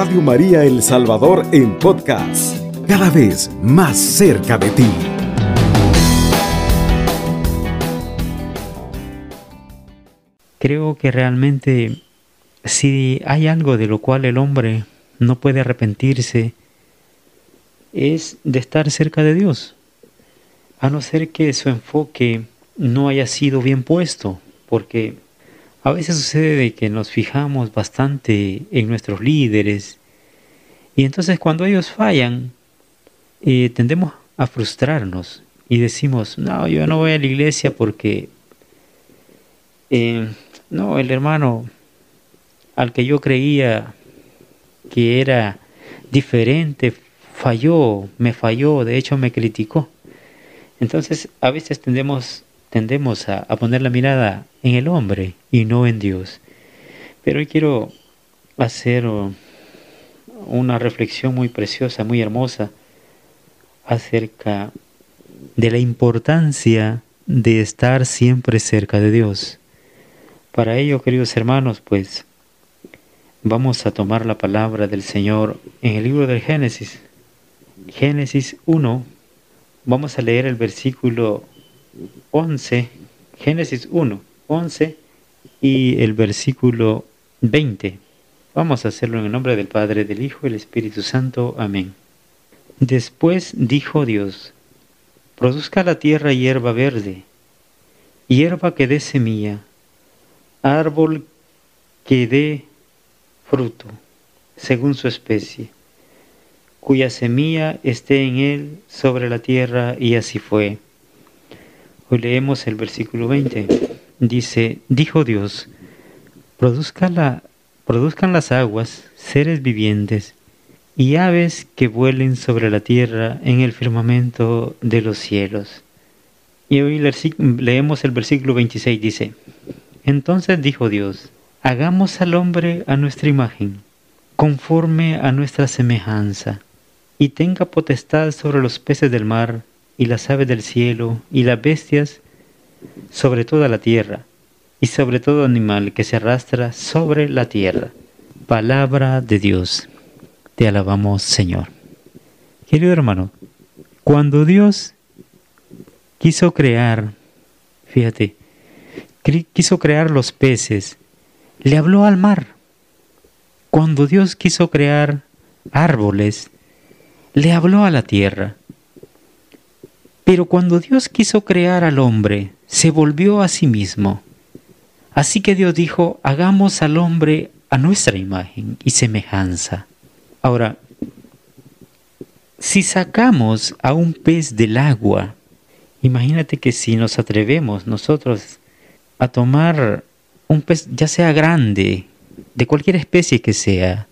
Radio María El Salvador en podcast, cada vez más cerca de ti. Creo que realmente si hay algo de lo cual el hombre no puede arrepentirse, es de estar cerca de Dios, a no ser que su enfoque no haya sido bien puesto, porque a veces sucede que nos fijamos bastante en nuestros líderes y entonces cuando ellos fallan, eh, tendemos a frustrarnos y decimos, no, yo no voy a la iglesia porque, eh, no, el hermano al que yo creía que era diferente falló, me falló, de hecho me criticó. Entonces a veces tendemos, tendemos a, poner la mirada en el hombre y no en Dios. Pero hoy quiero hacer una reflexión muy preciosa, muy hermosa acerca de la importancia de estar siempre cerca de Dios. Para ello, queridos hermanos, pues vamos a tomar la palabra del Señor en el libro del Génesis. Génesis 1, vamos a leer el versículo 11, Génesis 1, 11 y el versículo 20. Vamos a hacerlo en el nombre del Padre, del Hijo y del Espíritu Santo. Amén. Después dijo Dios, produzca la tierra hierba verde, hierba que dé semilla, árbol que dé fruto, según su especie cuya semilla esté en él sobre la tierra, y así fue. Hoy leemos el versículo 20. Dice, dijo Dios, produzcan las aguas seres vivientes y aves que vuelen sobre la tierra en el firmamento de los cielos. Y hoy leemos el versículo 26, dice, entonces dijo Dios, hagamos al hombre a nuestra imagen, conforme a nuestra semejanza y tenga potestad sobre los peces del mar, y las aves del cielo, y las bestias, sobre toda la tierra, y sobre todo animal que se arrastra sobre la tierra. Palabra de Dios. Te alabamos, Señor. Querido hermano, cuando Dios quiso crear, fíjate, quiso crear los peces, le habló al mar. Cuando Dios quiso crear árboles, le habló a la tierra. Pero cuando Dios quiso crear al hombre, se volvió a sí mismo. Así que Dios dijo, hagamos al hombre a nuestra imagen y semejanza. Ahora, si sacamos a un pez del agua, imagínate que si nos atrevemos nosotros a tomar un pez, ya sea grande, de cualquier especie que sea,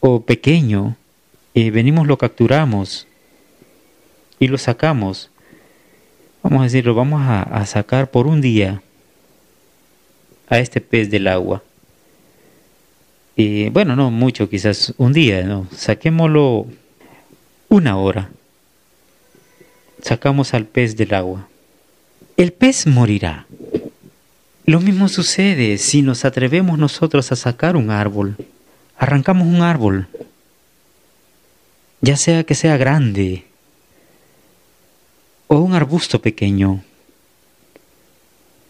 o pequeño, y venimos, lo capturamos y lo sacamos. Vamos a decir, lo vamos a, sacar por un día a este pez del agua. Y bueno, no mucho, quizás un día, ¿no? Saquémoslo una hora. Sacamos al pez del agua. El pez morirá. Lo mismo sucede si nos atrevemos nosotros a sacar un árbol. Arrancamos un árbol, ya sea que sea grande o un arbusto pequeño,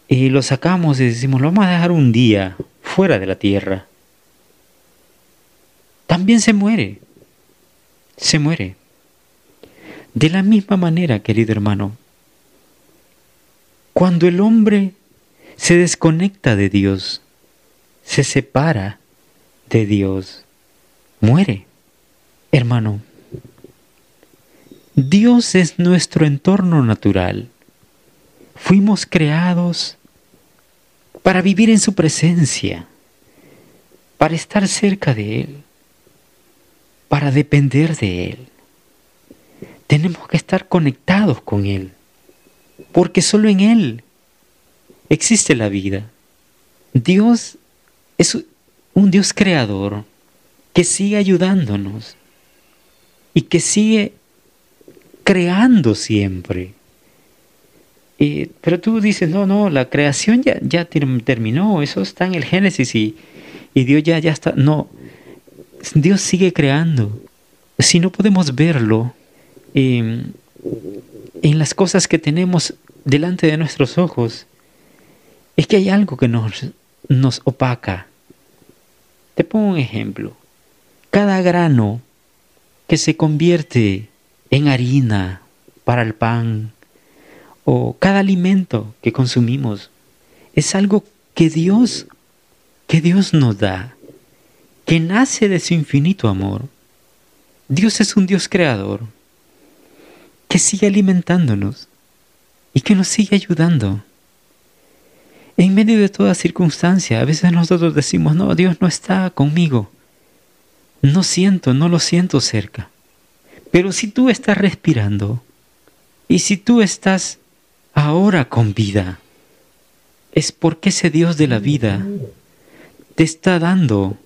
y lo sacamos y decimos, lo vamos a dejar un día fuera de la tierra, también se muere, se muere. De la misma manera, querido hermano, cuando el hombre se desconecta de Dios, se separa de Dios, muere. Hermano, Dios es nuestro entorno natural. Fuimos creados para vivir en su presencia, para estar cerca de Él, para depender de Él. Tenemos que estar conectados con Él, porque solo en Él existe la vida. Dios es un Dios creador que sigue ayudándonos y que sigue creando siempre. pero tú dices, no, no, la creación ya, ya terminó, eso está en el Génesis y, y Dios ya, ya está. No, Dios sigue creando. Si no podemos verlo en las cosas que tenemos delante de nuestros ojos, es que hay algo que nos, nos opaca. Te pongo un ejemplo. Cada grano que se convierte en harina para el pan o cada alimento que consumimos es algo que Dios que Dios nos da, que nace de su infinito amor. Dios es un Dios creador que sigue alimentándonos y que nos sigue ayudando. En medio de toda circunstancia, a veces nosotros decimos, no, Dios no está conmigo. No siento, no lo siento cerca. Pero si tú estás respirando y si tú estás ahora con vida, es porque ese Dios de la vida te está dando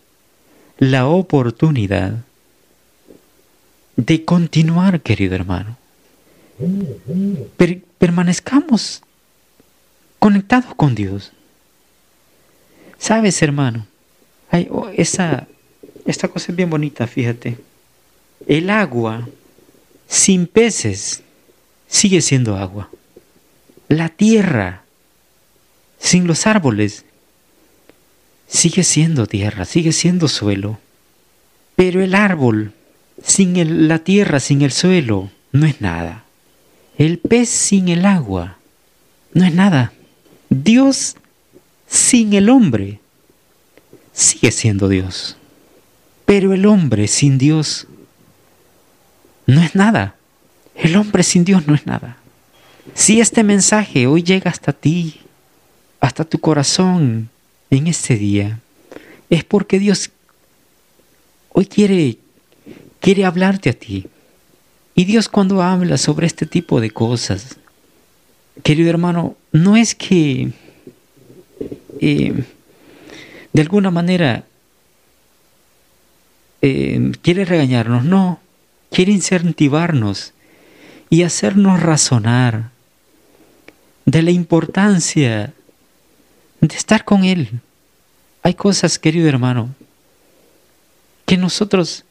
la oportunidad de continuar, querido hermano. permanezcamos conectados con Dios. Sabes, hermano, hay, oh, esa, esta cosa es bien bonita, fíjate. El agua sin peces sigue siendo agua. La tierra sin los árboles sigue siendo tierra, sigue siendo suelo. Pero el árbol, sin la tierra, sin el suelo, no es nada. El pez sin el agua, no es nada. Dios sin el hombre, sigue siendo Dios. Pero el hombre sin Dios no es nada. El hombre sin Dios no es nada. Si este mensaje hoy llega hasta ti, hasta tu corazón, en este día es porque Dios hoy quiere, quiere hablarte a ti. Y Dios cuando habla sobre este tipo de cosas, querido hermano, no es que eh, de alguna manera eh, quiere regañarnos, no, quiere incentivarnos y hacernos razonar de la importancia de estar con Él. Hay cosas, querido hermano, que nosotros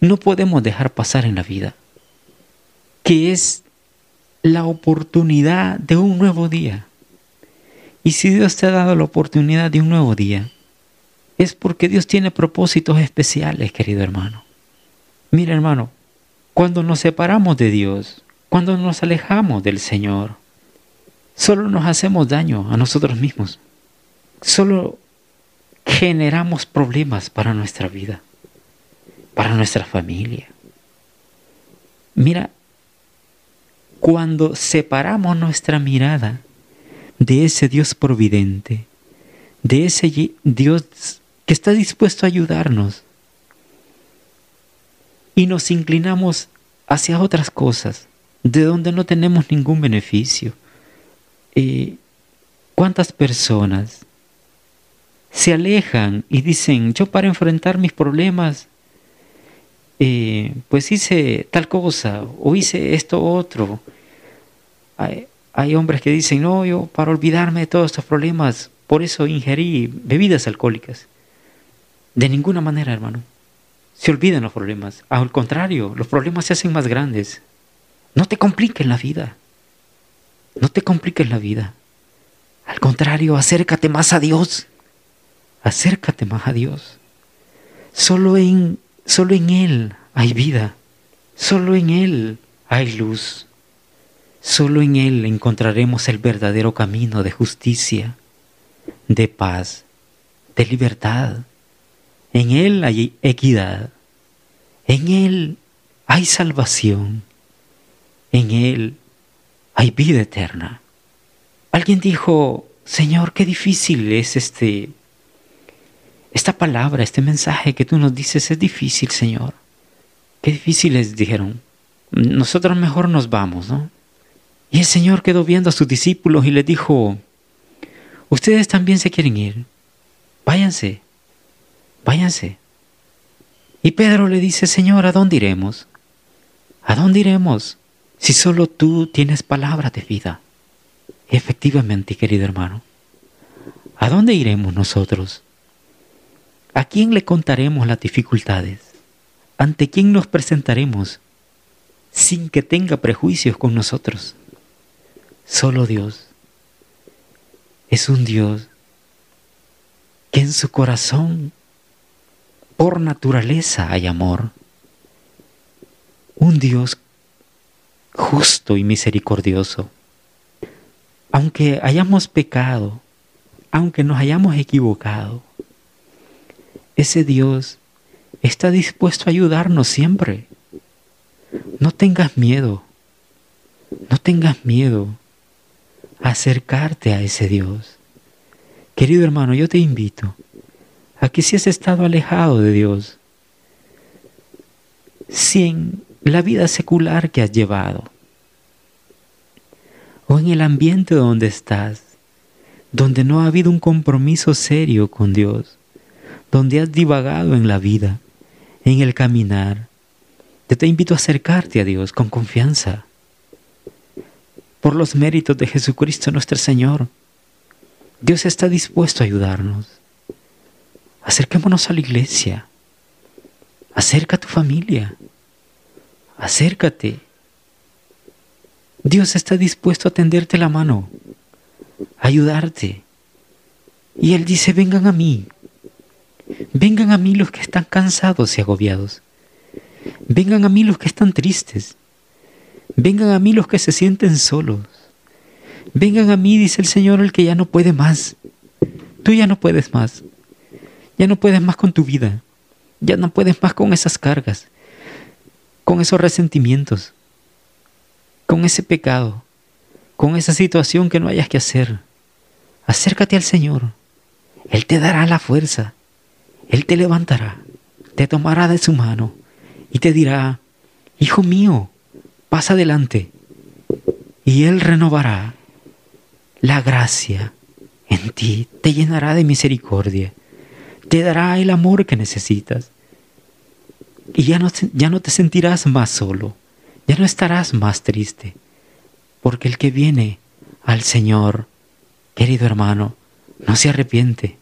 no podemos dejar pasar en la vida, que es la oportunidad de un nuevo día. Y si Dios te ha dado la oportunidad de un nuevo día, es porque Dios tiene propósitos especiales, querido hermano. Mira, hermano, cuando nos separamos de Dios, cuando nos alejamos del Señor, solo nos hacemos daño a nosotros mismos. Solo generamos problemas para nuestra vida, para nuestra familia. Mira, cuando separamos nuestra mirada de ese Dios providente, de ese Dios que está dispuesto a ayudarnos, y nos inclinamos hacia otras cosas, de donde no tenemos ningún beneficio, eh, ¿cuántas personas se alejan y dicen, yo para enfrentar mis problemas, eh, pues hice tal cosa o hice esto otro? Hay, hay hombres que dicen, no, yo para olvidarme de todos estos problemas, por eso ingerí bebidas alcohólicas. De ninguna manera, hermano. Se olvidan los problemas. Al contrario, los problemas se hacen más grandes. No te compliques la vida. No te compliques la vida. Al contrario, acércate más a Dios. Acércate más a Dios. Solo en, solo en Él hay vida. Solo en Él hay luz. Solo en Él encontraremos el verdadero camino de justicia, de paz, de libertad. En Él hay equidad. En Él hay salvación. En Él hay vida eterna. Alguien dijo, Señor, qué difícil es este, esta palabra, este mensaje que tú nos dices es difícil, Señor. Qué difícil es, dijeron. Nosotros mejor nos vamos, ¿no? Y el Señor quedó viendo a sus discípulos y les dijo, ustedes también se quieren ir. Váyanse, váyanse. Y Pedro le dice, Señor, ¿a dónde iremos? ¿A dónde iremos? si solo tú tienes palabra de vida. Efectivamente, querido hermano, ¿a dónde iremos nosotros? ¿A quién le contaremos las dificultades? ¿Ante quién nos presentaremos sin que tenga prejuicios con nosotros? Solo Dios es un Dios que en su corazón, por naturaleza, hay amor. Un Dios justo y misericordioso. Aunque hayamos pecado, aunque nos hayamos equivocado, ese Dios está dispuesto a ayudarnos siempre. No tengas miedo, no tengas miedo a acercarte a ese Dios. Querido hermano, yo te invito a que si has estado alejado de Dios, si en la vida secular que has llevado, o en el ambiente donde estás, donde no ha habido un compromiso serio con Dios, donde has divagado en la vida, en el caminar, yo te invito a acercarte a Dios con confianza, por los méritos de Jesucristo nuestro Señor. Dios está dispuesto a ayudarnos. Acerquémonos a la iglesia. Acerca a tu familia. Acércate. Dios está dispuesto a tenderte la mano, a ayudarte. Y Él dice, vengan a mí. Vengan a mí los que están cansados y agobiados. Vengan a mí los que están tristes. Vengan a mí los que se sienten solos. Vengan a mí, dice el Señor, el que ya no puede más. Tú ya no puedes más. Ya no puedes más con tu vida. Ya no puedes más con esas cargas, con esos resentimientos, con ese pecado, con esa situación que no hayas que hacer. Acércate al Señor. Él te dará la fuerza. Él te levantará, te tomará de su mano y te dirá, Hijo mío, pasa adelante y Él renovará la gracia en ti, te llenará de misericordia, te dará el amor que necesitas y ya no, ya no te sentirás más solo, ya no estarás más triste, porque el que viene al Señor, querido hermano, no se arrepiente.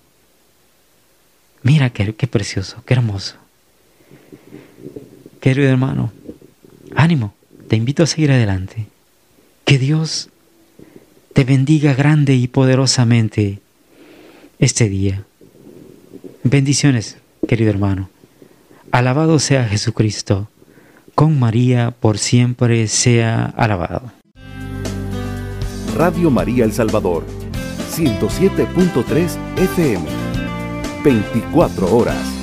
Mira qué, qué precioso, qué hermoso. Querido hermano, ánimo, te invito a seguir adelante. Que Dios te bendiga grande y poderosamente este día. Bendiciones, querido hermano. Alabado sea Jesucristo. Con María por siempre sea alabado. Radio María El Salvador, 107.3 FM, 24 horas.